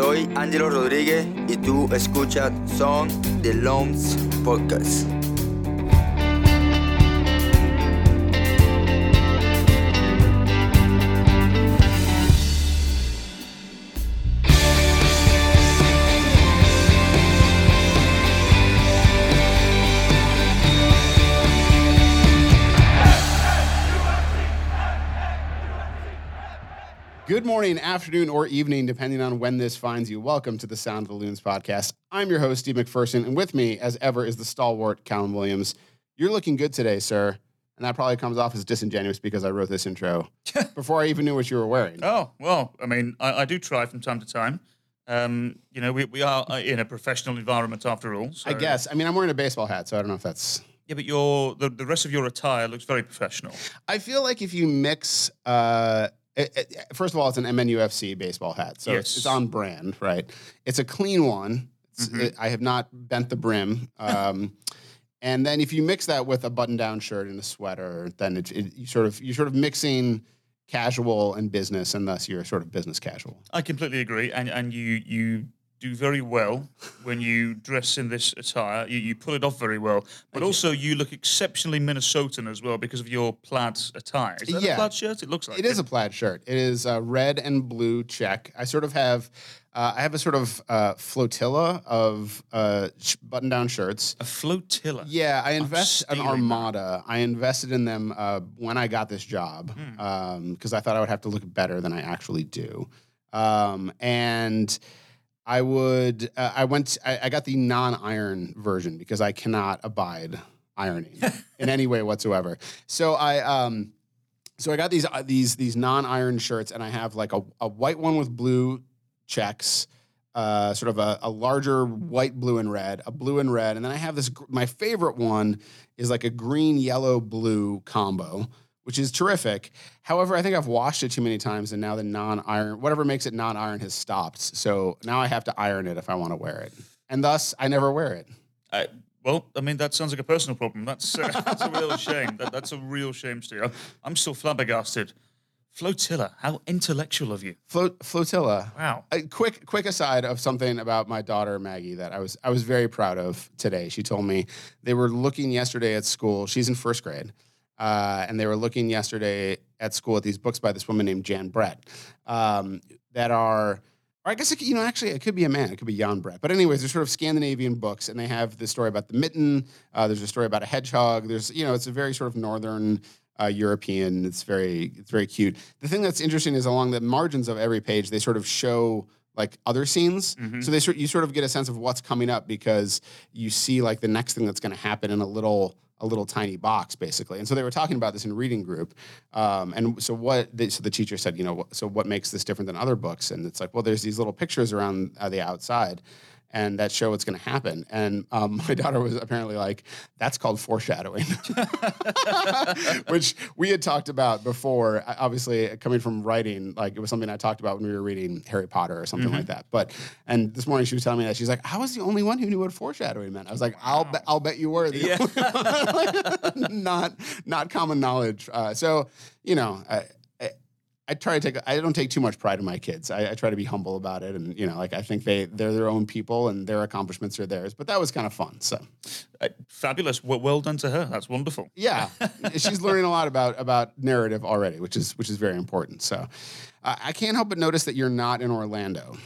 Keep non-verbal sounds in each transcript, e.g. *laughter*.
Soy Angelo Rodríguez y tú escuchas Son de Loms Podcast. Good morning, afternoon, or evening, depending on when this finds you. Welcome to the Sound of the Loons podcast. I'm your host, Steve McPherson, and with me, as ever, is the stalwart Callum Williams. You're looking good today, sir. And that probably comes off as disingenuous because I wrote this intro *laughs* before I even knew what you were wearing. Oh, well, I mean, I, I do try from time to time. Um, you know, we, we are uh, in a professional environment after all. I guess. I mean, I'm wearing a baseball hat, so I don't know if that's. Yeah, but your the, the rest of your attire looks very professional. I feel like if you mix, uh, it, it- first of all, it's an MNUFC baseball hat, so it's, Yes. it's on brand, right? It's a clean one. It's, Mhm. it- I have not bent the brim. Um, *laughs* and then if you mix that with a button-down shirt and a sweater, then it, it, you sort of you're sort of mixing casual and business, and thus you're sort of business casual. I completely agree, and and you you do very well when you dress in this attire. You, you pull it off very well, but you. also you look exceptionally Minnesotan as well because of your plaid attire. Is that Yeah. a plaid shirt? It looks like It is a plaid shirt. It is a red and blue check. I sort of have, uh, I have a sort of uh, flotilla of uh, sh- button-down shirts. a flotilla. Yeah, I invest an armada. I invested in them uh, when I got this job Hmm. because I thought I would have to look better than I actually do. Um, and I would, uh, I went, I, I got the non-iron version because I cannot abide ironing in any way whatsoever. So I, um, so I got these uh, these these non-iron shirts, and I have like a, a white one with blue checks, uh, sort of a, a larger white, blue, and red, a blue and red, and then I have this. My favorite one is like a green, yellow, blue combo, which is terrific. However, I think I've washed it too many times, and now the non-iron, whatever makes it non-iron, has stopped. So now I have to iron it if I want to wear it, and thus I never wear it. I, well, I mean, that sounds like a personal problem. That's, uh, that's a real shame. That, that's a real shame, Steve. I'm, I'm still flabbergasted. Flotilla, how intellectual of you. Flo- flotilla. Wow. a quick quick aside of something about my daughter Maggie that I was I was very proud of today. She told me they were looking yesterday at school. She's in first grade, uh, and they were looking yesterday at school at these books by this woman named Jan Brett um, that are. Or I guess could- you know, actually, it could be a man. It could be Jan Brett. But anyways, they're sort of Scandinavian books, and they have this story about the mitten. Uh, there's a story about a hedgehog. There's, you know, it's a very sort of northern uh, European. It's very, it's very cute. The thing that's interesting is along the margins of every page, they sort of show like other scenes. Mhm. So they sort, you sort of get a sense of what's coming up because you see like the next thing that's going to happen in a little, a little tiny box, basically. And so they were talking about this in reading group. Um, and so what? So the teacher said, you know, so what makes this different than other books? And it's like, well, there's these little pictures around uh, the outside. And that show what's going to happen. And um, *laughs* my daughter was apparently like, "That's called foreshadowing," *laughs* which we had talked about before. Obviously, coming from writing, like it was something I talked about when we were reading Harry Potter or something like that. But and this morning she was telling me that she's like, "I was the only one who knew what foreshadowing meant." I was like, "I'll bet, I'll bet you were the only *laughs* one." not not common knowledge." Uh, so you know. I, I, try to take. I don't take too much pride in my kids. I, I try to be humble about it, and you know, like I think they they're their own people, and their accomplishments are theirs. But that was kind of fun. So Uh, fabulous. Well, well done to her. That's wonderful. yeah, *laughs* she's learning a lot about about narrative already, which is which is very important. So uh, I can't help but notice that you're not in Orlando.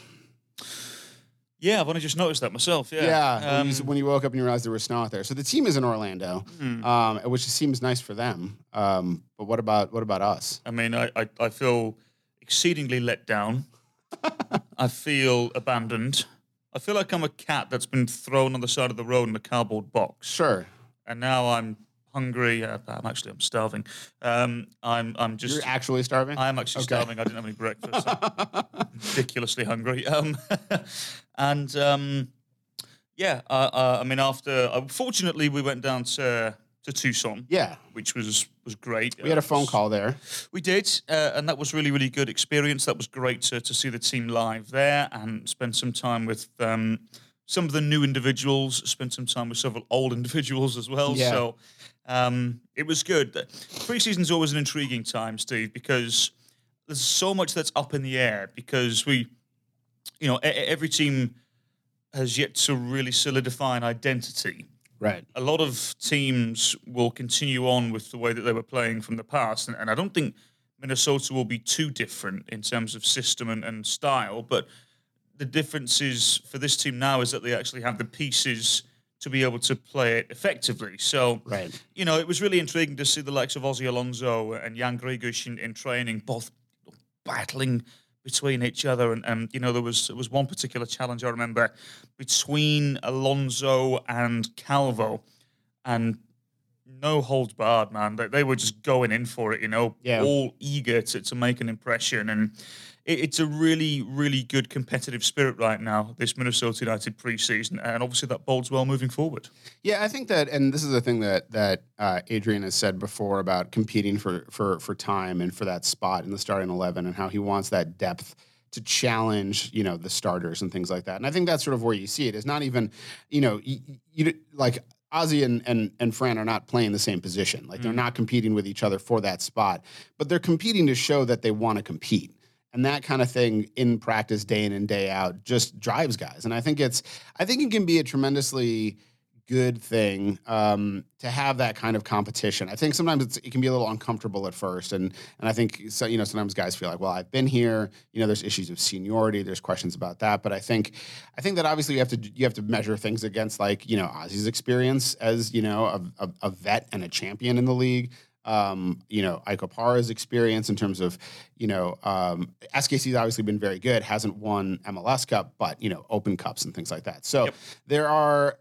Yeah, I've only just noticed that myself. Yeah. Yeah, when, Um, you, when you woke up and you realized there was snow out there. So the team is in Orlando, hmm. um, which seems nice for them. Um, but what about what about us? I mean, I, I, I feel exceedingly let down. *laughs* I feel abandoned. I feel like I'm a cat that's been thrown on the side of the road in a cardboard box. Sure, and now I'm hungry. Uh, I'm actually I'm starving. Um, I'm I'm just you're actually starving. I am actually Okay. starving. I didn't have any breakfast. *laughs* Ridiculously hungry. Um, *laughs* and um, yeah, uh, uh, I mean, after uh, fortunately we went down to to Tucson, yeah, which was was great. we had a phone call there. we did, uh, and that was really, really good experience. That was great to, to see the team live there and spend some time with um, some of the new individuals. spent some time with several old *laughs* individuals as well. Yeah. So um, it was good. Preseason is always an intriguing time, Steve, because there's so much that's up in the air. Because we you know, every team has yet to really solidify an identity. Right. A lot of teams will continue on with the way that they were playing from the past, and, and I don't think Minnesota will be too different in terms of system and, and style. But the difference is for this team now is that they actually have the pieces to be able to play it effectively. So, Right. you know, it was really intriguing to see the likes of Ozzie Alonso and Jan Gregus in, in training, both battling between each other. And, and you know, there was there was one particular challenge I remember between Alonso and Calvo, and no holds barred, man. They, they were just going in for it, you know, Yeah. all eager to, to make an impression. And it, it's a really, really good competitive spirit right now, this Minnesota United preseason. And obviously that bodes well moving forward. Yeah, I think that, and this is the thing that that uh, Adrian has said before about competing for for for time and for that spot in the starting eleven, and how he wants that depth to challenge, you know, the starters and things like that. And I think that's sort of where you see. It's not even, you know, you, you like Ozzie and, and and Fran are not playing the same position. Like they're not competing with each other for that spot, but they're competing to show that they want to compete. And that kind of thing in practice, day in and day out, just drives guys. And I think it's, I think it can be a tremendously good thing um, to have that kind of competition. I think sometimes it can be a little uncomfortable at first, and and I think so, you know sometimes guys feel like, well, I've been here. You know, there's issues of seniority, there's questions about that, but I think I think that obviously you have to you have to measure things against like you know Ozzie's experience as you know a, a, a vet and a champion in the league. Um, you know, Ike Opara's experience in terms of, you know, um, SKC's obviously been very good, hasn't won MLS Cup, but, you know, open cups and things like that. So there are,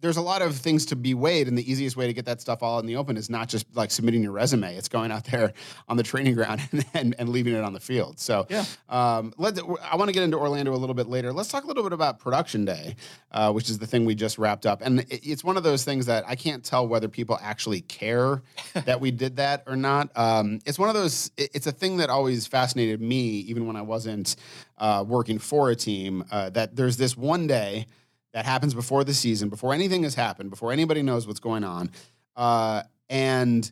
there's a lot of things to be weighed, and the easiest way to get that stuff all in the open is not just like submitting your resume. It's going out there on the training ground *laughs* and, and, and leaving it on the field. So, Yeah. um, let I want to get into Orlando a little bit later. Let's talk a little bit about production day, uh, which is the thing we just wrapped up, and it, it's one of those things that I can't tell whether people actually care *laughs* that we did that or not. Um, it's one of those. it- it's a thing that always fascinated me, even when I wasn't uh, working for a team. Uh, that there's this one day that happens before the season, before anything has happened, before anybody knows what's going on. Uh, and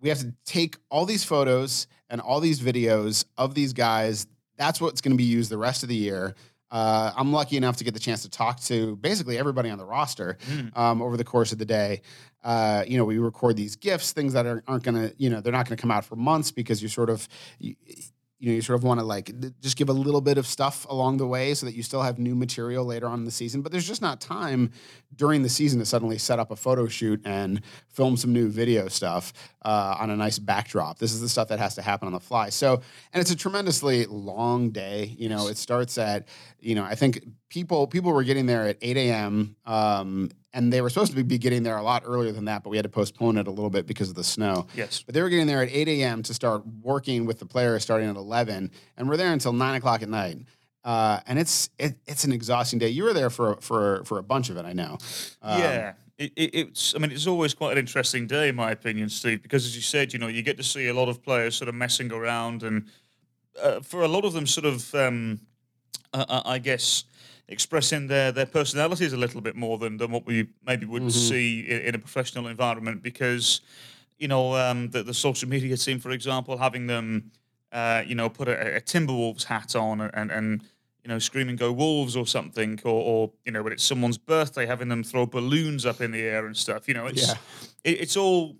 we have to take all these photos and all these videos of these guys. That's what's going to be used the rest of the year. Uh, I'm lucky enough to get the chance to talk to basically everybody on the roster um, over the course of the day. Uh, you know, we record these gifts, things that are, aren't going to, you know, they're not going to come out for months because you sort of, you, you know, you sort of want to like just give a little bit of stuff along the way so that you still have new material later on in the season. But there's just not time during the season to suddenly set up a photo shoot and film some new video stuff uh, on a nice backdrop. This is the stuff that has to happen on the fly. So, and it's a tremendously long day. You know, it starts at, you know, I think people people were getting there at 8 a.m. Um, and they were supposed to be getting there a lot earlier than that, but we had to postpone it a little bit because of the snow. Yes. But they were getting there at 8 a.m. to start working with the players starting at 11, and we're there until 9 o'clock at night. Uh, and it's it, it's an exhausting day. You were there for for for a bunch of it, I know. Um, yeah. It, it, it's. I mean, it's always quite an interesting day, in my opinion, Steve, because as you said, you know, you get to see a lot of players sort of messing around, and uh, for a lot of them, sort of, um, I guess, expressing their their personalities a little bit more than than what we maybe would see in, in a professional environment, because you know, um, the, the social media team, for example, having them, uh, you know, put a, a Timberwolves hat on and and you know, screaming "Go Wolves" or something, or, or you know, when it's someone's birthday, having them throw balloons up in the air and stuff. You know, it's Yeah. it, it's all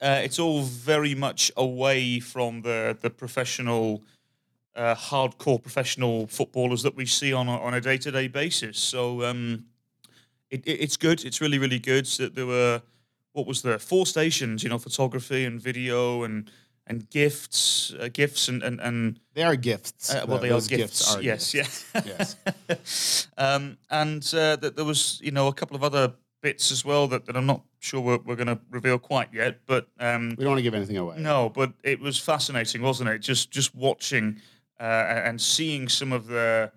uh, it's all very much away from the the professional. Uh, hardcore professional footballers that we see on a, on a day to day basis. So um, it, it, it's good. It's really really good. So there were what was there four stations? You know, photography and video and and gifts, uh, gifts and and and They are gifts. uh, well, Th- they are those gifts. are yes, gifts. yeah. Yes. *laughs* um, and uh, th- there was, you know, a couple of other bits as well that, that I'm not sure we're, we're going to reveal quite yet. But um, We don't want to give anything away. no, but it was fascinating, wasn't it? Just just watching uh, and seeing some of the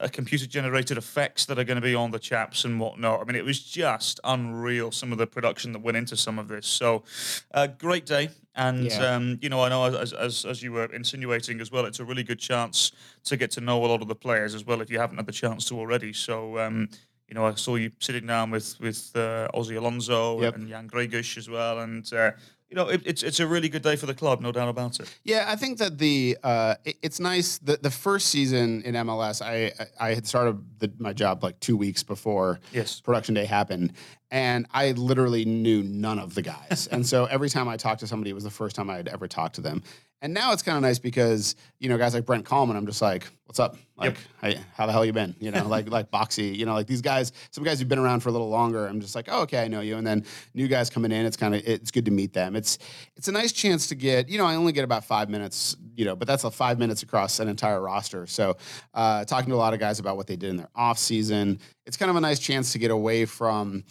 uh, computer generated effects that are going to be on the chaps and whatnot. I mean, it was just unreal. Some of the production that went into some of this. So, uh, great day. And Yeah. um, you know, I know as, as as you were insinuating as well, it's a really good chance to get to know a lot of the players as well if you haven't had the chance to already. So. Um, you know, I saw you sitting down with with uh, Ozzie Alonso Yep. and Jan Gregus as well, and uh, you know, it, it's it's a really good day for the club, no doubt about it. Yeah, I think that the uh, it- it's nice. that the first season in MLS, I I had started the, my job like two weeks before Yes. production day happened, and I literally knew none of the guys. *laughs* and so every time I talked to somebody, it was the first time I had ever talked to them. And now it's kind of nice because you know guys like Brent Kallman, I'm just like, what's up? Like, hey, how the hell you been? You know, like like Boxy, you know, like these guys. Some guys who've been around for a little longer. I'm just like, oh, okay, I know you. And then new guys coming in, it's kind of it's good to meet them. It's it's a nice chance to get. You know, I only get about five minutes. You know, but that's a five minutes across an entire roster. So uh, talking to a lot of guys about what they did in their off season, it's kind of a nice chance to get away from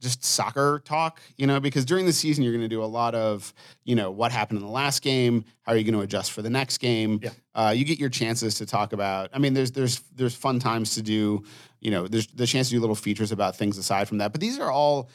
just soccer talk, you know, because during the season you're going to do a lot of, you know, what happened in the last game, how are you going to adjust for the next game? Yeah. Uh, you get your chances to talk about. I mean, there's there's there's fun times to do, you know, there's the chance to do little features about things aside from that. But these are all,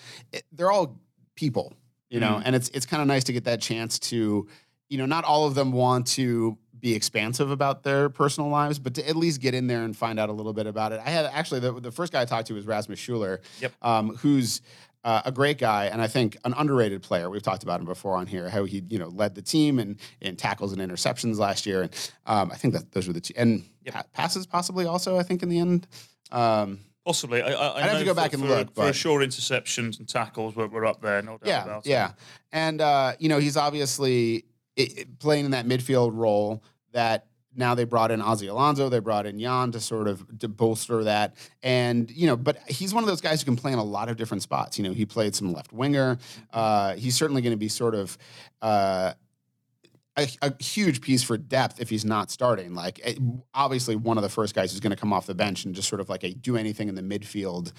they're all people, you know, and it's it's kind of nice to get that chance to, you know, not all of them want to be expansive about their personal lives, but to at least get in there and find out a little bit about it. I had actually the, the first guy I talked to was Rasmus Schüller, Yep. um, who's uh, a great guy and I think an underrated player. We've talked about him before on here, how he you know led the team in, in tackles and interceptions last year, and um, I think that those were the two, and pa- passes possibly also. I think in the end. Um, Possibly. I, I, I I'd have to go back and for, look, For but- sure, interceptions and tackles were, were up there, no doubt yeah, about it. yeah, and uh, you know he's obviously i i- playing in that midfield role that. Now they brought in Ozzie Alonso, they brought in Jan to sort of to bolster that, and you know, but he's one of those guys who can play in a lot of different spots. You know, he played some left winger. Uh, he's certainly going to be sort of uh, a, a huge piece for depth if he's not starting. Like eh, obviously one of the first guys who's going to come off the bench and just sort of like a do anything in the midfield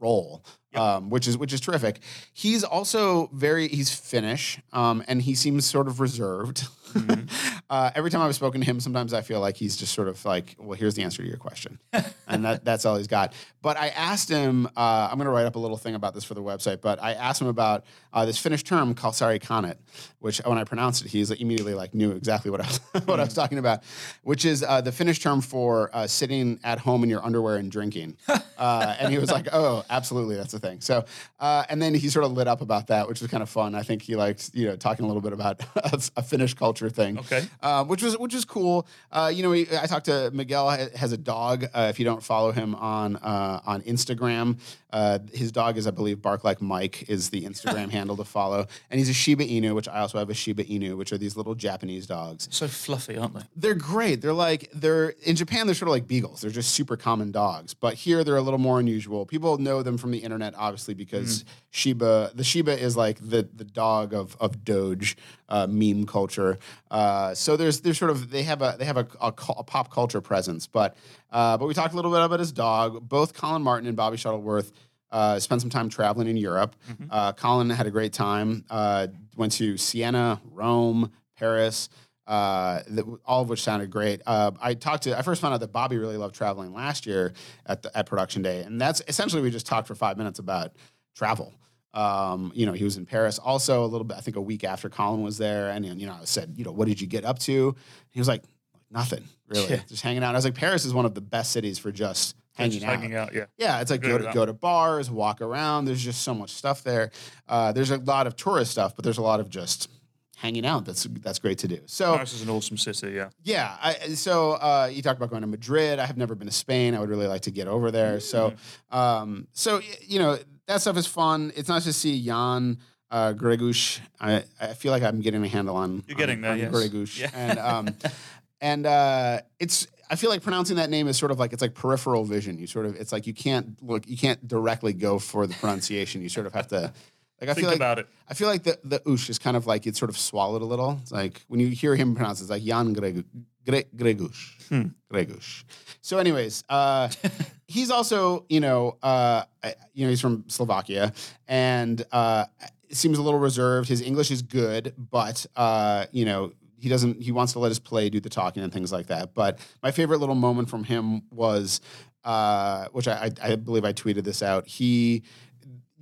role, um, which is which is terrific. He's also very he's Finnish, um, and he seems sort of reserved. *laughs* uh, every time I've spoken to him, sometimes I feel like he's just sort of like, well, here's the answer to your question, *laughs* and that, that's all he's got. But I asked him. Uh, I'm going to write up a little thing about this for the website. But I asked him about uh, this Finnish term kalsarikännit, which when I pronounced it, he's immediately like knew exactly what I was *laughs* what I was talking about, which is uh, the Finnish term for uh, sitting at home in your underwear and drinking. *laughs* Uh, and he was like, "Oh, absolutely, that's the thing." So, uh, and then he sort of lit up about that, which was kind of fun. I think he liked, you know, talking a little bit about a, a Finnish culture thing, Okay. Uh, which was which was cool. Uh, you know, he, I talked to Miguel has a dog. Uh, if you don't follow him on uh, on Instagram, uh, his dog is, I believe, Bark Like Mike is the Instagram *laughs* handle to follow, and he's a Shiba Inu, which I also have a Shiba Inu, which are these little Japanese dogs So fluffy, aren't they? they're great. They're like they're in Japan. They're sort of like beagles. They're just super common dogs. But here they're a little more unusual. People know them from the internet, obviously, because Shiba. The Shiba is like the the dog of of Doge uh, meme culture. Uh, so there's there's sort of they have a they have a, a, a pop culture presence. But uh, but we talked a little bit about his dog. Both Collin Martin and Bobby Shuttleworth. Uh, spent some time traveling in Europe. Uh, Collin had a great time. Uh, went to Siena, Rome, Paris uh, that, all of which sounded great. Uh, I talked to, I first found out that Bobby really loved traveling last year at the, at production day, and that's essentially we just talked for five minutes about travel. Um, you know, he was in Paris also a little bit. I think a week after Collin was there, and you know, I said, you know, what did you get up to? He was like, nothing really, Yeah. just hanging out. I was like, Paris is one of the best cities for just hanging Just out. hanging out, yeah. Yeah, it's like go to that. go to bars, walk around. There's just so much stuff there. Uh, there's a lot of tourist stuff, but there's a lot of just hanging out. That's that's great to do. So Paris is an awesome city, yeah. yeah, I, so uh, you talked about going to Madrid. I have never been to Spain. I would really like to get over there. So, um, so you know that stuff is fun. It's nice to see Jan uh, Gregus. I, I feel like I'm getting a handle on. You're getting on, there, on yes. Gregus. Yeah. and um, *laughs* and uh, it's. I feel like pronouncing that name is sort of like it's like peripheral vision. You sort of it's like you can't look. You can't directly go for the pronunciation. You sort of have to. Like I Think feel like about it. I feel like the the oosh is kind of like it's sort of swallowed a little. It's like when you hear him pronounce it, it's like Jan Greg, Gre, Gregus. Hmm. Gregus. So, anyways, uh, *laughs* he's also, you know, uh, you know, he's from Slovakia and uh, seems a little reserved. His English is good, but uh, you know, he doesn't. He wants to let his play do the talking and things like that. But my favorite little moment from him was, uh, which I, I, believe I tweeted this out. He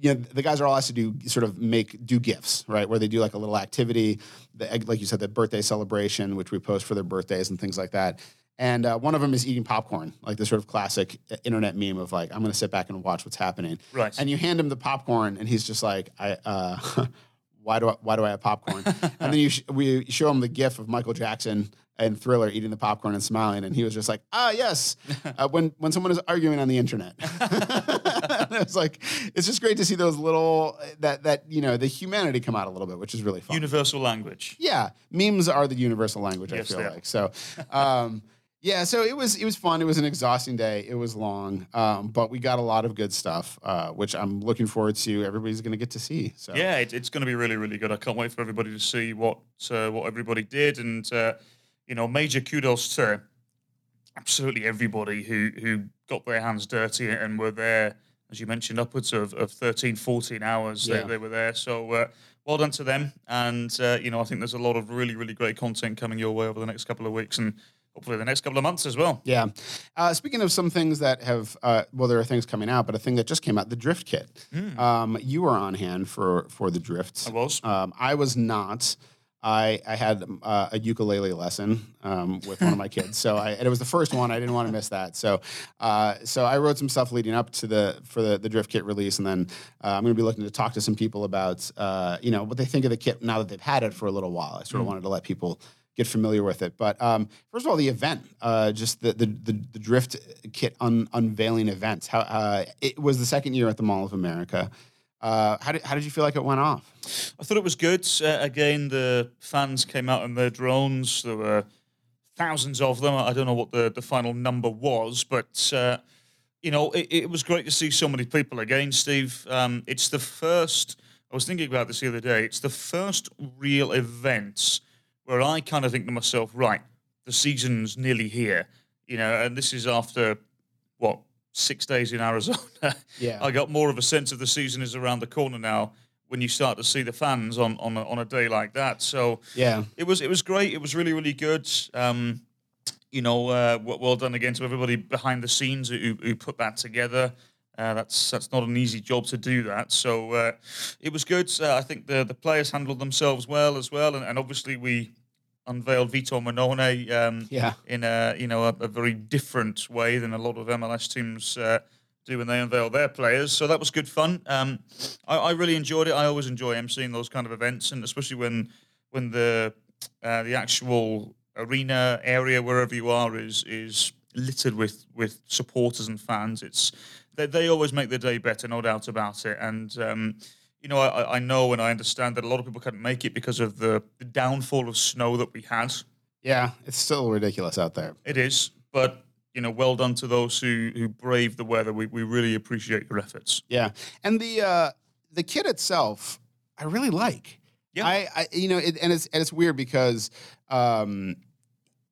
you know, the guys are all asked to do sort of make do gifts, right? Where they do like a little activity, the, like you said, the birthday celebration, which we post for their birthdays and things like that. And uh, one of them is eating popcorn, like the sort of classic uh, internet meme of like, I'm going to sit back and watch what's happening. Right. And you hand him the popcorn, and he's just like, I, uh, *laughs* why do I, why do I have popcorn? *laughs* and then you sh- we show him the gif of Michael Jackson and Thriller eating the popcorn and smiling, and he was just like, ah, yes, *laughs* uh, when when someone is arguing on the internet. and it was like, it's just great to see those little that that you know the humanity come out a little bit, which is really fun. Universal language. yeah, memes are the universal language. Yes, I feel like so. Um, yeah, so it was it was fun. It was an exhausting day. It was long, um, but we got a lot of good stuff, uh, which I'm looking forward to. Everybody's going to get to see. So Yeah, it, it's going to be really, really good. I can't wait for everybody to see what uh, what everybody did, and uh, you know, major kudos to absolutely everybody who who got their hands dirty and were there, as you mentioned, upwards of, of 13, 14 hours Yeah. they, they were there. So uh, well done to them, and uh, you know, I think there's a lot of really, really great content coming your way over the next couple of weeks and hopefully the next couple of months as well. Yeah. Uh, speaking of some things that have, uh, well, there are things coming out, but a thing that just came out, the Drift Kit. Um, you were on hand for for the Drifts. I was. Um, I was not. I, I had uh, a ukulele lesson um, with one of my kids, so I, and it was the first one. I didn't want to miss that, so uh, so I wrote some stuff leading up to the for the, the Drift Kit release, and then uh, I'm going to be looking to talk to some people about uh, you know what they think of the kit now that they've had it for a little while. I sort of wanted to let people get familiar with it. But um, first of all, the event, uh, just the, the the the Drift Kit un- unveiling event. How uh, it was the second year at the Mall of America. Uh, how did how did you feel like it went off? I thought it was good. Uh, again, the fans came out on their drones. There were thousands of them. I don't know what the, the final number was, but uh, you know, it, it was great to see so many people again. Steve, um, it's the first. I was thinking about this the other day. It's the first real event where I kind of think to myself, right, the season's nearly here. You know, and this is after what six days in Arizona. Yeah. I got more of a sense of the season is around the corner now when you start to see the fans on on a, on a day like that. So Yeah. it was it was great. It was really really good. Um, you know, uh, well done again to everybody behind the scenes who, who put that together. Uh, that's that's not an easy job to do that. So uh, it was good. Uh, I think the the players handled themselves well as well, and, and obviously we unveiled Vito Mannone um, Yeah. in a you know a, a very different way than a lot of MLS teams uh, do when they unveil their players. So that was good fun. Um, I, I really enjoyed it. I always enjoy emceeing those kind of events, and especially when when the uh, the actual arena area wherever you are is is littered with with supporters and fans. It's they, they always make the day better, no doubt about it. And um, you know, I, I know and I understand that a lot of people couldn't make it because of the, the downfall of snow that we had. Yeah, it's still ridiculous out there. It is, but you know, well done to those who who braved the weather. We we really appreciate your efforts. Yeah, and the uh, the kit itself, I really like. Yeah. I, I you know, it, and it's and it's weird because, um,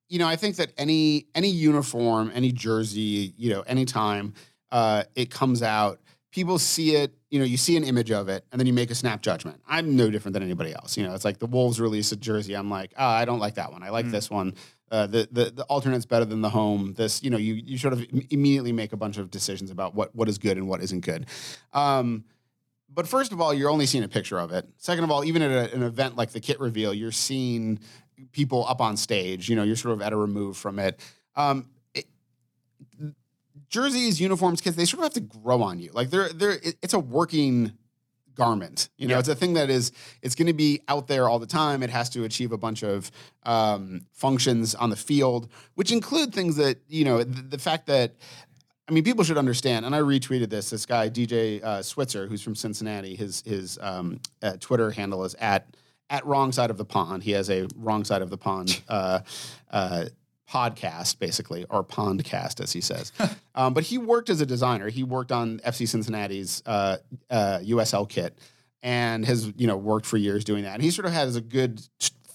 you know, I think that any any uniform, any jersey, you know, anytime uh, it comes out, people see it. You know, you see an image of it, and then you make a snap judgment. I'm no different than anybody else. You know, it's like the Wolves release a jersey. I'm like, oh, I don't like that one. I like this one. Uh, the, the the alternate's better than the home. This, you know, you you sort of immediately make a bunch of decisions about what what is good and what isn't good. Um, but first of all, you're only seeing a picture of it. Second of all, even at a, an event like the kit reveal, you're seeing people up on stage. You know, you're sort of at a remove from it. Um, it jerseys, uniforms, kits, they sort of have to grow on you. Like they're they're it's a working garment. You know, Yeah. it's a thing that is it's going to be out there all the time. It has to achieve a bunch of um, functions on the field, which include things that you know the, the fact that. I mean, people should understand, and I retweeted this. This guy, DJ uh, Switzer, who's from Cincinnati, his his um, uh, Twitter handle is at at wrong side of the pond. He has a wrong side of the pond *laughs* uh, uh, podcast, basically, or pondcast, as he says. *laughs* um, but he worked as a designer. He worked on FC Cincinnati's uh, uh, USL kit, and has you know worked for years doing that. And he sort of has a good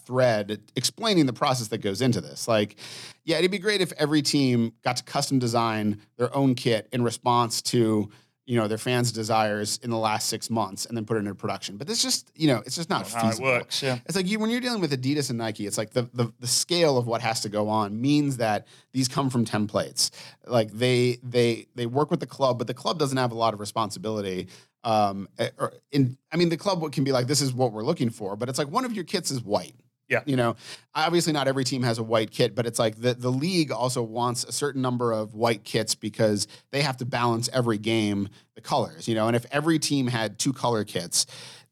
thread explaining the process that goes into this. Like, yeah, it'd be great if every team got to custom design their own kit in response to you know their fans' desires in the last six months, and then put it into production. But it's just you know it's just not How it feasible. works, yeah. It's like you, when you're dealing with Adidas and Nike, it's like the, the the scale of what has to go on means that these come from templates. Like they they they work with the club, but the club doesn't have a lot of responsibility. Um, eh, or in I mean, the club can be like, this is what we're looking for, but it's like one of your kits is white. Yeah. You know, obviously not every team has a white kit, but it's like the, the league also wants a certain number of white kits because they have to balance every game the colors, you know. And if every team had two color kits,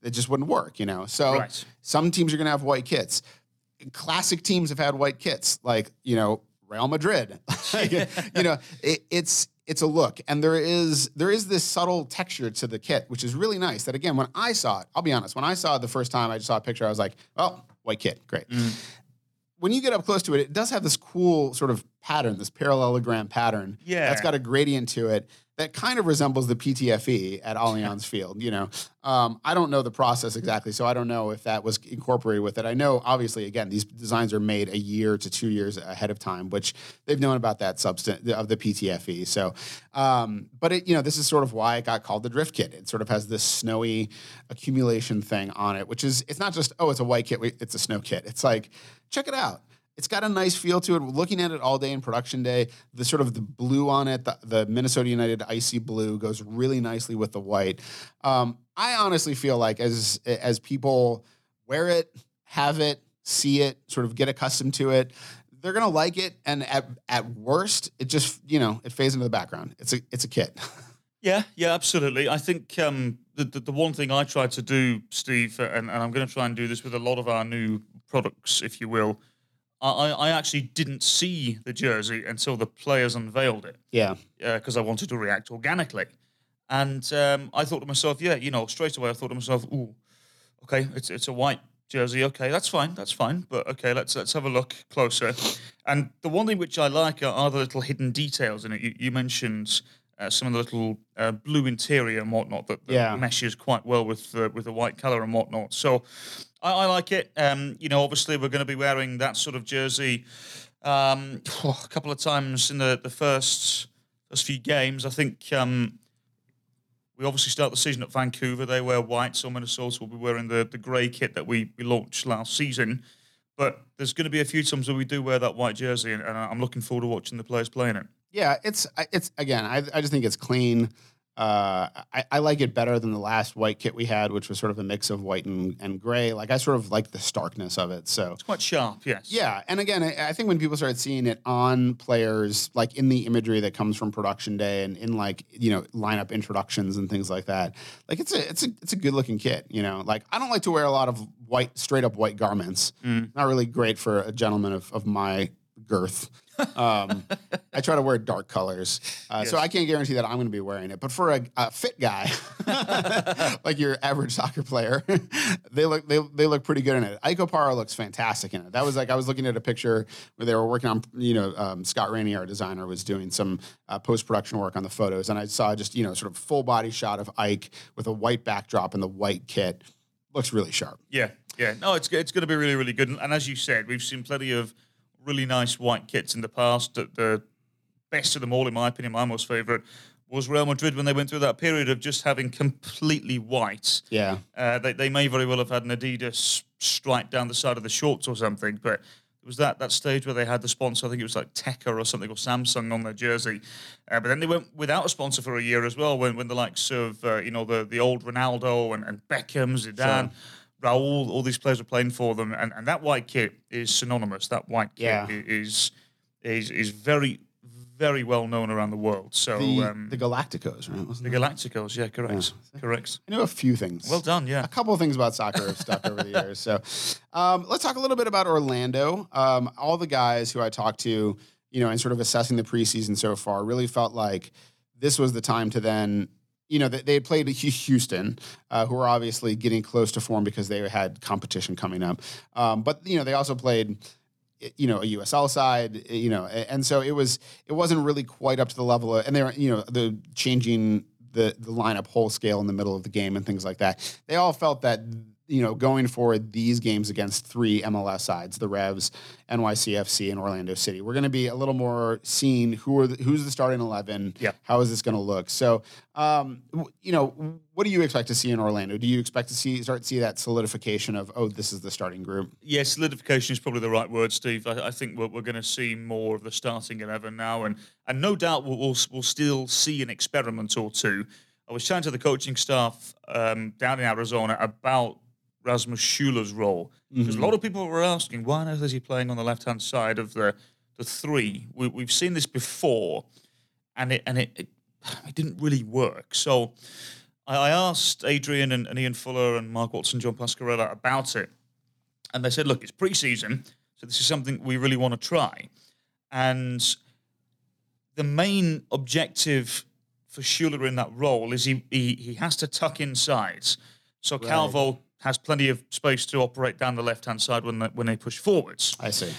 it just wouldn't work, you know. So Right. some teams are going to have white kits. Classic teams have had white kits, like you know Real Madrid. *laughs* Like, you know, *laughs* it, it's it's a look, and there is there is this subtle texture to the kit, which is really nice. That again, when I saw it, I'll be honest, when I saw it the first time, I just saw a picture, I was like, oh, white kit, great. Mm. When you get up close to it, it does have this cool sort of pattern, this parallelogram pattern. Yeah. That's got a gradient to it that kind of resembles the PTFE at Allianz Field. You know, um, I don't know the process exactly, so I don't know if that was incorporated with it. I know, obviously, again, these designs are made a year to two years ahead of time, which they've known about that substance of the PTFE. So, um, but it, you know, this is sort of why it got called the drift kit. It sort of has this snowy accumulation thing on it, which is it's not just oh, it's a white kit, it's a snow kit. It's like check it out. It's got a nice feel to it. Looking at it all day in production day, the sort of the blue on it, the, the Minnesota United icy blue goes really nicely with the white. Um, I honestly feel like as as people wear it, have it, see it, sort of get accustomed to it, they're gonna like it. And at at worst, it just you know it fades into the background. It's a it's a kit. *laughs* Yeah, yeah, absolutely. I think um, the, the the one thing I try to do, Steve, and, and I'm going to try and do this with a lot of our new products, if you will. I, I actually didn't see the jersey until the players unveiled it. Yeah, because I wanted to react organically, and um, I thought to myself, yeah, you know, straight away I thought to myself, ooh, okay, it's it's a white jersey, okay, that's fine, that's fine, but okay, let's let's have a look closer. And the one thing which I like are, are the little hidden details in it. You, you mentioned uh, some of the little uh, blue interior and whatnot that, that Yeah. meshes quite well with the, with the white color and whatnot. So I, I like it. Um, you know, obviously we're going to be wearing that sort of jersey um, *sighs* a couple of times in the the first first few games. I think. Um, we obviously start the season at Vancouver. They wear white, so Minnesota will be wearing the, the grey kit that we, we launched last season. But there's going to be a few times where we do wear that white jersey, and, and I'm looking forward to watching the players playing it. Yeah, it's it's again. I I just think it's clean. Uh, I, I like it better than the last white kit we had, which was sort of a mix of white and, and gray. Like I sort of like the starkness of it. So It's quite sharp, yes. yeah, and again, I, I think when people started seeing it on players, like in the imagery that comes from production day and in like you know lineup introductions and things like that, like it's a it's a it's a good looking kit. You know, like I don't like to wear a lot of white, straight up white garments. Not really great for a gentleman of of my girth. Um, I try to wear dark colors, uh, so I can't guarantee that I'm going to be wearing it. But for a, a fit guy, *laughs* like your average soccer player, *laughs* they look they, they look pretty good in it. Ike Opara looks fantastic in it. That was like I was looking at a picture where they were working on, you know, um, Scott Rainey, our designer, was doing some uh, post production work on the photos, and I saw just you know sort of full body shot of Ike with a white backdrop and the white kit. Looks really sharp. Yeah, yeah. No, it's it's going to be really, really good. And as you said, we've seen plenty of really nice white kits in the past. The, the best of them all, in my opinion, my most favourite was Real Madrid when they went through that period of just having completely white. Yeah. Uh, they, they may very well have had an Adidas stripe down the side of the shorts or something, but it was that that stage where they had the sponsor. I think it was like Teka or something or Samsung on their jersey. Uh, but then they went without a sponsor for a year as well. When when the likes of uh, you know the the old Ronaldo and, and Beckham, Zidane. Raul, all these players are playing for them, and, and that white kit is synonymous. That white kit Yeah. is is is very very well known around the world. So The, um, the Galacticos, right? Wasn't the it? Galacticos, yeah, correct, correct. I know a few things. Well done, yeah. a couple of things about soccer have stuck over the years. So um, let's talk a little bit about Orlando. Um, all the guys who I talked to, you know, and sort of assessing the preseason so far, really felt like this was the time to then. You know, they, they had played Houston, uh, who were obviously getting close to form because they had competition coming up. Um, but you know, they also played you know a USL side, you know, and so it was it wasn't really quite up to the level of, and they were you know the changing the the lineup whole scale in the middle of the game and things like that. They all felt that you know going forward these games against three MLS sides, the Revs, NYCFC, and Orlando City, we're going to be a little more seeing who are the, who's the starting eleven. Yeah. how is this going to look? So, um, w- you know, what do you expect to see in Orlando? Do you expect to see start to see that solidification of oh, this is the starting group? Yeah, solidification is probably the right word, Steve. I, I think we're, we're going to see more of the starting eleven now, and and no doubt we'll, we'll we'll still see an experiment or two. I was chatting to the coaching staff um, down in Arizona about Rasmus Schüller's role because a mm-hmm. lot of people were asking why on earth is he playing on the left hand side of the the three. We, we've seen this before, and it and it, it it didn't really work. So I, I asked Adrian and, and Ian Fuller and Mark Watson, John Pasquarella about it, and they said, "Look, it's pre-season, so this is something we really want to try." And the main objective for Schüller in that role is he he, he has to tuck inside, so Calvo has plenty of space to operate down the left-hand side when they, when they push forwards. I see.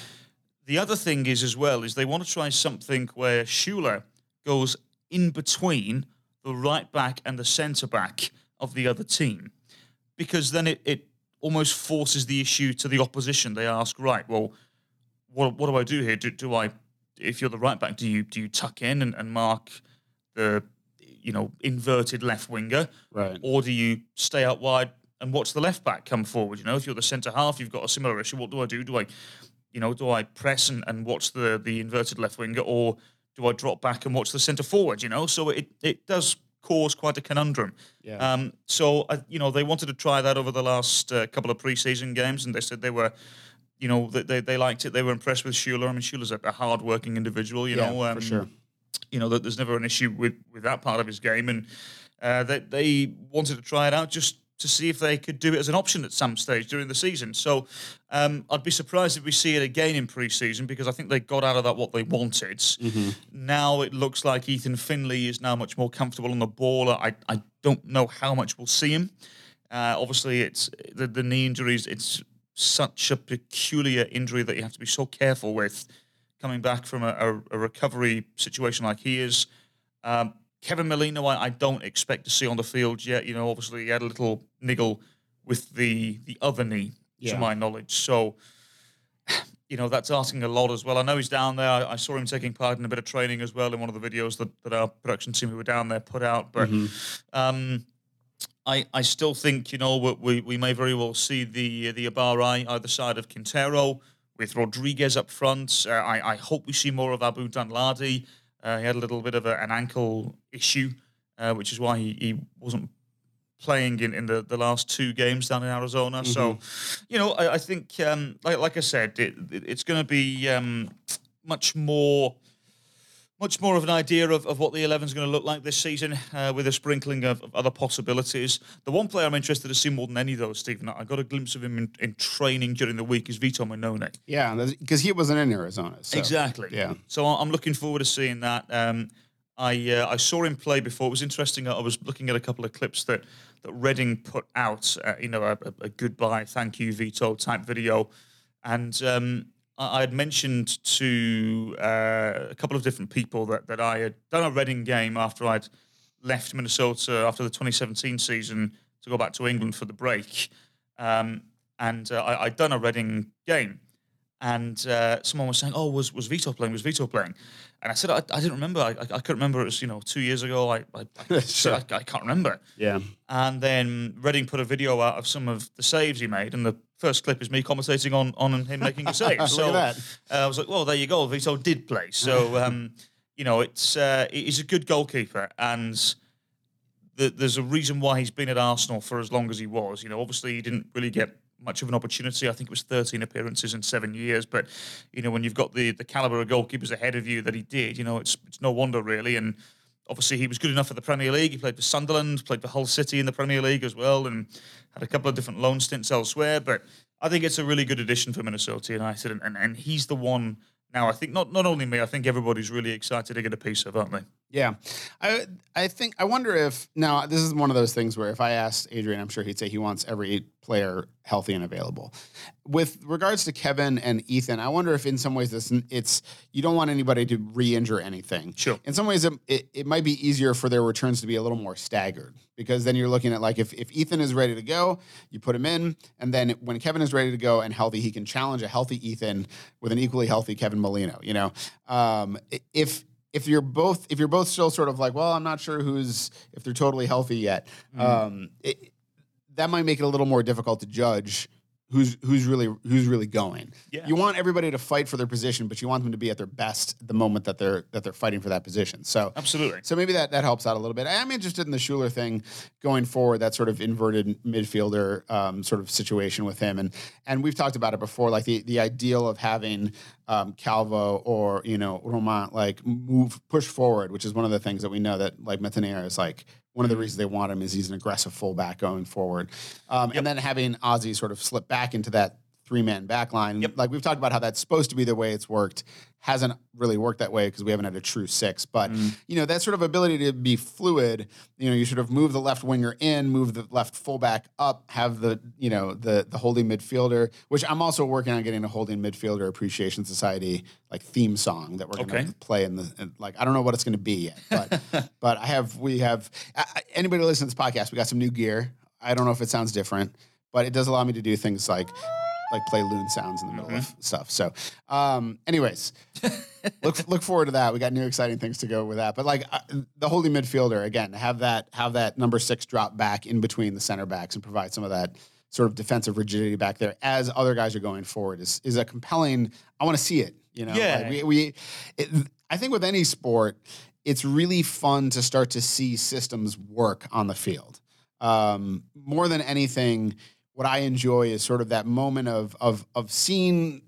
The other thing is as well is they want to try something where Schüller goes in between the right back and the centre back of the other team, because then it, it almost forces the issue to the opposition. They ask, right, well, what what do I do here? Do, do I, if you're the right back, do you do you tuck in and, and mark the you know inverted left winger, Right. or do you stay out wide and watch the left back come forward? You know, if you're the centre half, you've got a similar issue. What do I do? Do I, you know, do I press and, and watch the the inverted left winger, or do I drop back and watch the centre forward? You know, so it it does cause quite a conundrum. Yeah. Um, so uh, you know, they wanted to try that over the last uh, couple of preseason games, and they said they were. You know, they, they, they liked it. They were impressed with Schüller. I mean, Schüller's a, a hard-working individual. You Yeah, know, for sure. you know that there's never an issue with with that part of his game, and uh, they they wanted to try it out just to see if they could do it as an option at some stage during the season. So um, I'd be surprised if we see it again in pre-season because I think they got out of that what they wanted. Now it looks like Ethan Finlay is now much more comfortable on the ball. I I don't know how much we'll see him. Uh, obviously, it's the, the knee injuries. It's such a peculiar injury that you have to be so careful with coming back from a, a, a recovery situation like he is. Um, Kevin Molino, I, I don't expect to see on the field yet. You know, obviously he had a little niggle with the the other knee, Yeah. to my knowledge. So, *sighs* you know, that's asking a lot as well. I know he's down there. I, I saw him taking part in a bit of training as well in one of the videos that, that our production team who were down there put out. But um, I, I still think you know we, we, we may very well see the the Abari either side of Quintero with Rodriguez up front. Uh, I, I hope we see more of Abu Danladi. Uh, he had a little bit of a, an ankle issue, uh, which is why he, he wasn't playing in, in the, the last two games down in Arizona. So, you know, I, I think um, like like I said, it, it, it's going to be um, much more much more of an idea of, of what the 11 is going to look like this season uh, with a sprinkling of, of other possibilities. The one player I'm interested to see more than any of those, Stephen, I got a glimpse of him in, in training during the week, is Vito Mannone. Yeah, because he wasn't in Arizona. so- Exactly. Yeah. So I'm looking forward to seeing that. Um, I uh, I saw him play before. It was interesting. I was looking at a couple of clips that that Reading put out. Uh, you know, a, a- goodbye, thank you, Vito type video, and um, I I had mentioned to uh, a couple of different people that that I had done a Reading game after I'd left Minnesota after the 2017 season to go back to England for the break, um, and uh, I, I'd done a Reading game and uh, someone was saying, "Oh, was was Vito playing? Was Vito playing?" And I said, "I, I didn't remember. I, I, I couldn't remember. It was you know two years ago. I I, *laughs* said, I, I can't remember." Yeah. And then Reading put a video out of some of the saves he made, and the first clip is me commentating on on him making a *laughs* save. So. Uh, I was like, "Well, there you go. Vito did play." So *laughs* um, you know, it's uh, he's a good goalkeeper, and the, there's a reason why he's been at Arsenal for as long as he was. You know, obviously he didn't really get much of an opportunity. I think it was 13 appearances in seven years. But you know, when you've got the the caliber of goalkeepers ahead of you that he did, you know, it's it's no wonder really. And obviously he was good enough for the Premier League. He played for Sunderland, played for Hull City in the Premier League as well, and had a couple of different loan stints elsewhere. But I think it's a really good addition for Minnesota United, and, and, and he's the one. Now, I think not not only me, I think everybody's really excited to get a piece of, aren't they? Yeah, I I think I wonder if now this is one of those things where if I asked Adrian, I'm sure he'd say he wants every player healthy and available. With regards to Kevin and Ethan, I wonder if in some ways this it's you don't want anybody to re-injure anything. Sure. In some ways, it, it, it might be easier for their returns to be a little more staggered because then you're looking at like if, if Ethan is ready to go, you put him in, and then when Kevin is ready to go and healthy, he can challenge a healthy Ethan with an equally healthy Kevin Molino. You know, um, if if you're both if you're both still sort of like, well, I'm not sure who's if they're totally healthy yet. Um, it, that might make it a little more difficult to judge who's who's really who's really going. Yeah. You want everybody to fight for their position, but you want them to be at their best the moment that they're that they're fighting for that position. So Absolutely. so maybe that that helps out a little bit. I am interested in the Schüller thing going forward. That sort of inverted midfielder um, sort of situation with him, and and we've talked about it before. Like the the ideal of having um, Calvo or you know Romain like move push forward, which is one of the things that we know that like Métanire is like one of the reasons they want him is he's an aggressive fullback going forward, um, and then having Ozzie sort of slip back into that three man back line. Yep. Like we've talked about how that's supposed to be the way it's worked. Hasn't really worked that way because we haven't had a true six. But mm-hmm. you know, that sort of ability to be fluid, you know, you sort of move the left winger in, move the left fullback up, have the, you know, the the holding midfielder, which I'm also working on getting a holding midfielder appreciation society like theme song that we're gonna Okay. play in the in, like I don't know what it's gonna be yet. But *laughs* but I have we have I- anybody listening to this podcast, we got some new gear. I don't know if it sounds different, but it does allow me to do things like like play loon sounds in the middle of stuff. So, um, anyways, *laughs* look look forward to that. We got new exciting things to go with that. But like uh, the holy midfielder again, have that have that number six drop back in between the center backs and provide some of that sort of defensive rigidity back there as other guys are going forward is is a compelling. I want to see it. You know, Yeah. Like, we we. It, I think with any sport, it's really fun to start to see systems work on the field. Um, more than anything, what I enjoy is sort of that moment of of of seeing,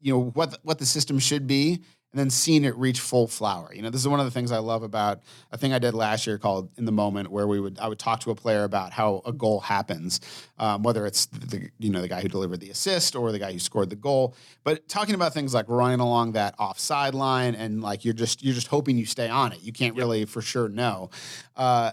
you know, what the, what the system should be, and then seeing it reach full flower. You know, this is one of the things I love about a thing I did last year called "In the Moment," where we would I would talk to a player about how a goal happens, um, whether it's the you know the guy who delivered the assist or the guy who scored the goal, but talking about things like running along that offside line and like you're just you're just hoping you stay on it. You can't really for sure know. Uh,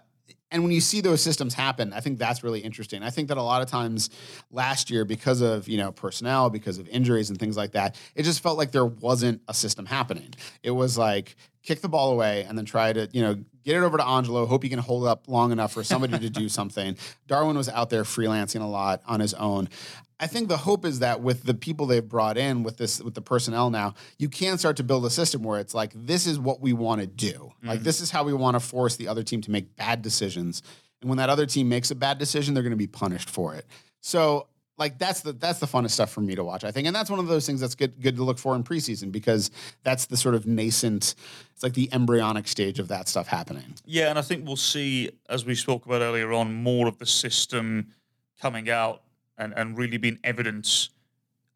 and when you see those systems happen, I think that's really interesting. I think that a lot of times last year, because of you know personnel, because of injuries and things like that, it just felt like there wasn't a system happening. It was like kick the ball away and then try to you know get it over to Angelo. Hope you can hold up long enough for somebody to do *laughs* something. Darwin was out there freelancing a lot on his own. I think the hope is that with the people they've brought in, with this, with the personnel now, you can start to build a system where it's like, this is what we want to do. Like, mm-hmm. this is how we want to force the other team to make bad decisions. And when that other team makes a bad decision, they're going to be punished for it. So, like, that's the that's the funnest stuff for me to watch. I think, and that's one of those things that's good good to look for in preseason because that's the sort of nascent. It's like the embryonic stage of that stuff happening. Yeah, and I think we'll see, as we spoke about earlier on, more of the system coming out and, and really been evident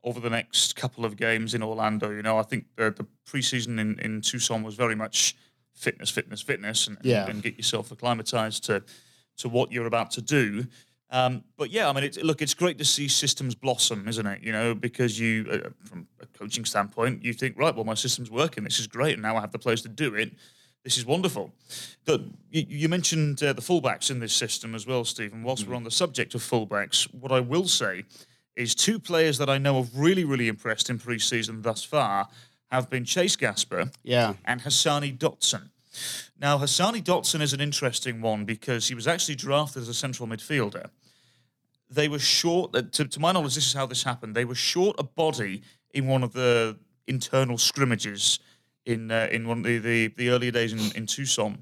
over the next couple of games in Orlando. You know, I think the, the preseason in, in Tucson was very much fitness, fitness, fitness, and, Yeah. and get yourself acclimatized to to what you're about to do. Um, but yeah, I mean, it, look, it's great to see systems blossom, isn't it? You know, because you, uh, from a coaching standpoint, you think, right, well, my system's working. This is great, and now I have the players to do it. This is wonderful. But you, you mentioned uh, the fullbacks in this system as well, Stephen. Whilst we're on the subject of fullbacks, what I will say is two players that I know have really, really impressed in pre-season thus far have been Chase Gasper Yeah, and Hassani Dotson. Now, Hassani Dotson is an interesting one because he was actually drafted as a central midfielder. They were short, uh, to, to my knowledge, this is how this happened. They were short a body in one of the internal scrimmages in uh, in one of the, the, the earlier days in, in Tucson.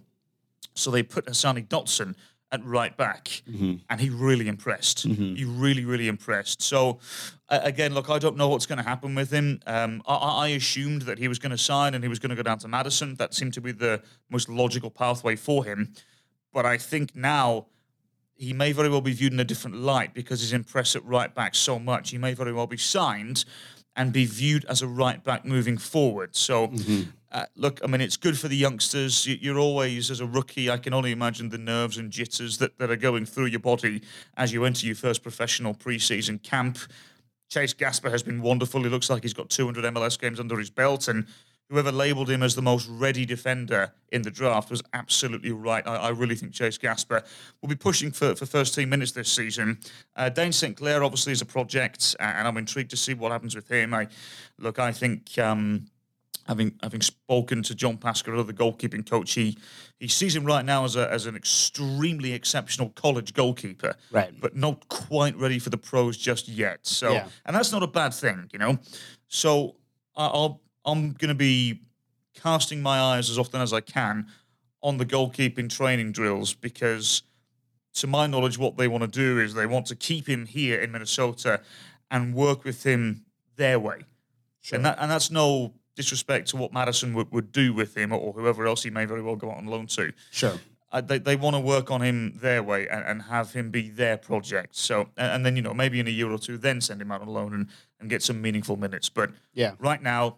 So they put Hassani Dotson at right back, and he really impressed. He really, really impressed. So, uh, again, look, I don't know what's going to happen with him. Um, I, I I assumed that he was going to sign and he was going to go down to Madison. That seemed to be the most logical pathway for him. But I think now he may very well be viewed in a different light because he's impressed at right back so much. He may very well be signed and be viewed as a right back moving forward. So, uh, look, I mean, it's good for the youngsters. You- You're always, as a rookie, I can only imagine the nerves and jitters that, that are going through your body as you enter your first professional preseason camp. Chase Gasper has been wonderful. He looks like he's got 200 MLS games under his belt, and whoever labelled him as the most ready defender in the draft was absolutely right. I, I really think Chase Gasper will be pushing for, for first team minutes this season. Uh, Dayne St. Clair obviously is a project, and I'm intrigued to see what happens with him. I look, I think. Um, Having having spoken to John Pascarella, the goalkeeping coach, he he sees him right now as a as an extremely exceptional college goalkeeper, Right. But not quite ready for the pros just yet. So, Yeah. and that's not a bad thing, you know. So I'll I'm going to be casting my eyes as often as I can on the goalkeeping training drills because, to my knowledge, what they want to do is they want to keep him here in Minnesota and work with him their way. And that and that's no disrespect to what Madison would, would do with him or whoever else he may very well go out on loan to. sure. Uh, they, they want to work on him their way and, and have him be their project. So, and, and then, you know, maybe in a year or two, then send him out on loan and, and get some meaningful minutes. But Yeah. right now,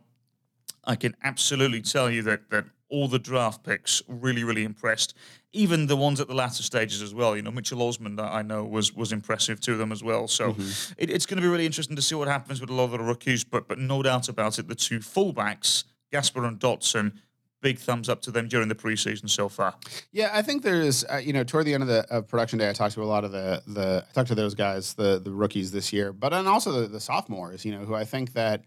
I can absolutely tell you that that all the draft picks really, really impressed. Even the ones at the latter stages as well. You know, Mitchell Osman, I know, was was impressive to them as well. So Mm-hmm. it, it's going to be really interesting to see what happens with a lot of the rookies. But but no doubt about it, the two fullbacks, Gasper and Dotson, big thumbs up to them during the preseason so far. Yeah, I think there's, uh, you know, toward the end of the of production day, I talked to a lot of the the I talked to those guys, the the rookies this year, but and also the, the sophomores, you know, who I think that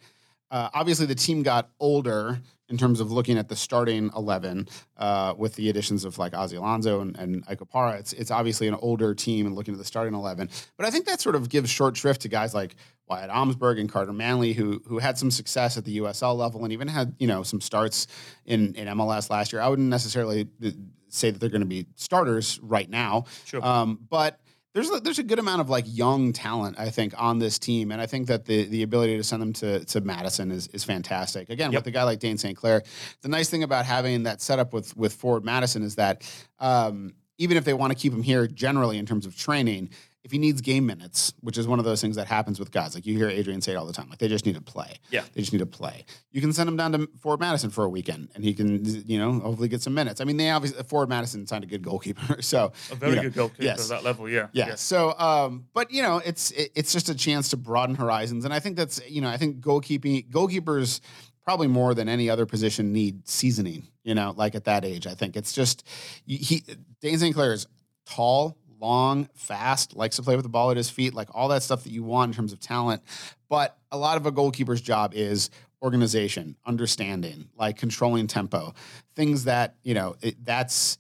uh, obviously the team got older in terms of looking at the starting eleven uh, with the additions of like Ozzie Alonso and, and Ike It's it's obviously an older team and looking at the starting eleven, but I think that sort of gives short shrift to guys like Wyatt Omsberg and Carter Manley, who who had some success at the USL level and even had you know some starts in in MLS last year. I wouldn't necessarily uh, say that they're going to be starters right now, Sure. um, but there's a, there's a good amount of like young talent I think on this team, and I think that the the ability to send them to to Madison is is fantastic. Again, Yep. with a guy like Dayne St. Clair, the nice thing about having that setup with with Forward Madison is that um, even if they want to keep him here generally in terms of training, if he needs game minutes, which is one of those things that happens with guys, like you hear Adrian say it all the time, like they just need to play. Yeah. They just need to play. You can send him down to Forward Madison for a weekend and he can, you know, hopefully get some minutes. I mean, they obviously, Forward Madison signed a good goalkeeper. *laughs* So, A very you know, good goalkeeper yes. at that level, yeah. yeah. So, um, but you know, it's it, it's just a chance to broaden horizons, and I think that's you know, I think goalkeeping goalkeepers probably more than any other position need seasoning. You know, like at that age, I think it's just he Dayne St. Clair is tall, long, fast, likes to play with the ball at his feet, like all that stuff that you want in terms of talent. But a lot of a goalkeeper's job is organization, understanding, like controlling tempo, things that you know it, that's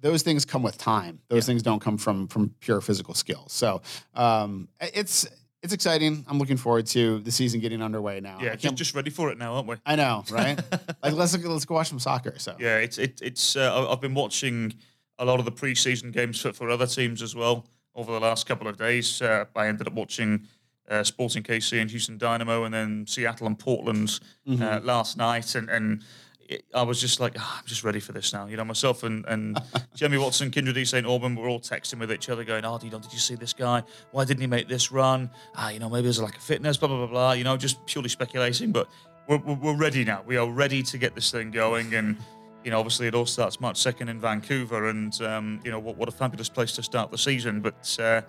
those things come with time. Those things don't come from from pure physical skill. So um, it's it's exciting. I'm looking forward to the season getting underway now. Yeah, just, just ready for it now, aren't we? I know, *laughs* right? like let's let's go watch some soccer. So Yeah, it's it, it's. Uh, I've been watching a lot of the preseason games for, for other teams as well over the last couple of days. Uh, I ended up watching uh, Sporting KC and Houston Dynamo, and then Seattle and Portland uh, last night, and and. It, I was just like, "Ah, I'm just ready for this now. You know, myself and, and *laughs* Jamie Watson, Kindred E. St. Auburn, we're all texting with each other going, oh, you know, did you see this guy? Why didn't he make this run? Ah, you know, maybe there's like a fitness, blah, blah, blah, blah. You know, just purely speculating. But we're, we're we're ready now. We are ready to get this thing going. And, you know, obviously it all starts March 2nd in Vancouver. And, um, you know, what, what a fabulous place to start the season. But, uh,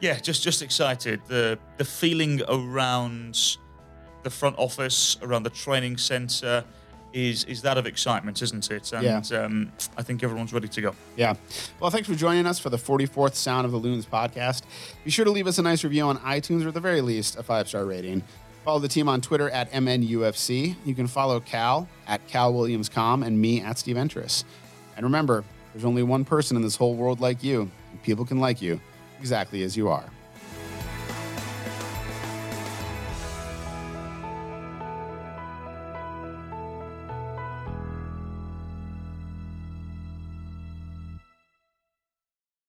yeah, just just excited. The, the feeling around the front office, around the training centre, is is that of excitement, isn't it? And Yeah. um, I think everyone's ready to go. Yeah. Well, thanks for joining us for the 44th Sound of the Loons podcast. Be sure to leave us a nice review on iTunes or at the very least a five star rating. Follow the team on Twitter at MNUFC. You can follow Cal at CalWilliamsCom and me at Steve Entris. And remember, there's only one person in this whole world like you, and people can like you exactly as you are.